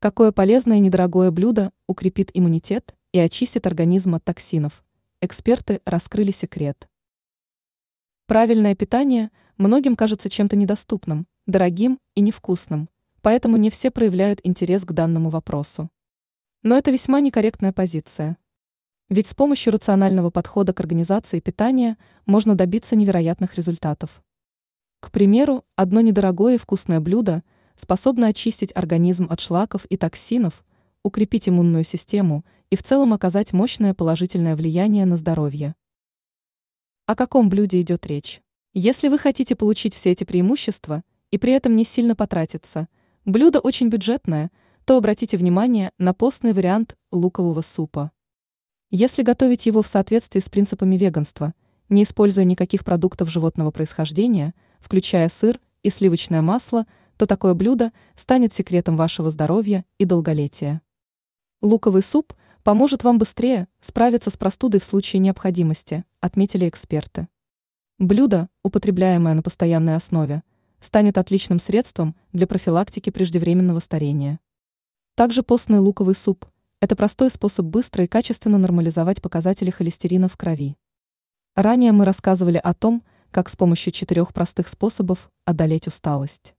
Какое полезное и недорогое блюдо укрепит иммунитет и очистит организм от токсинов? Эксперты раскрыли секрет. Правильное питание многим кажется чем-то недоступным, дорогим и невкусным, поэтому не все проявляют интерес к данному вопросу. Но это весьма некорректная позиция. Ведь с помощью рационального подхода к организации питания можно добиться невероятных результатов. К примеру, одно недорогое и вкусное блюдо – способна очистить организм от шлаков и токсинов, укрепить иммунную систему и в целом оказать мощное положительное влияние на здоровье. О каком блюде идет речь? Если вы хотите получить все эти преимущества и при этом не сильно потратиться, блюдо очень бюджетное, то обратите внимание на постный вариант лукового супа. Если готовить его в соответствии с принципами веганства, не используя никаких продуктов животного происхождения, включая сыр и сливочное масло, то такое блюдо станет секретом вашего здоровья и долголетия. Луковый суп поможет вам быстрее справиться с простудой в случае необходимости, отметили эксперты. Блюдо, употребляемое на постоянной основе, станет отличным средством для профилактики преждевременного старения. Также постный луковый суп – это простой способ быстро и качественно нормализовать показатели холестерина в крови. Ранее мы рассказывали о том, как с помощью четырех простых способов одолеть усталость.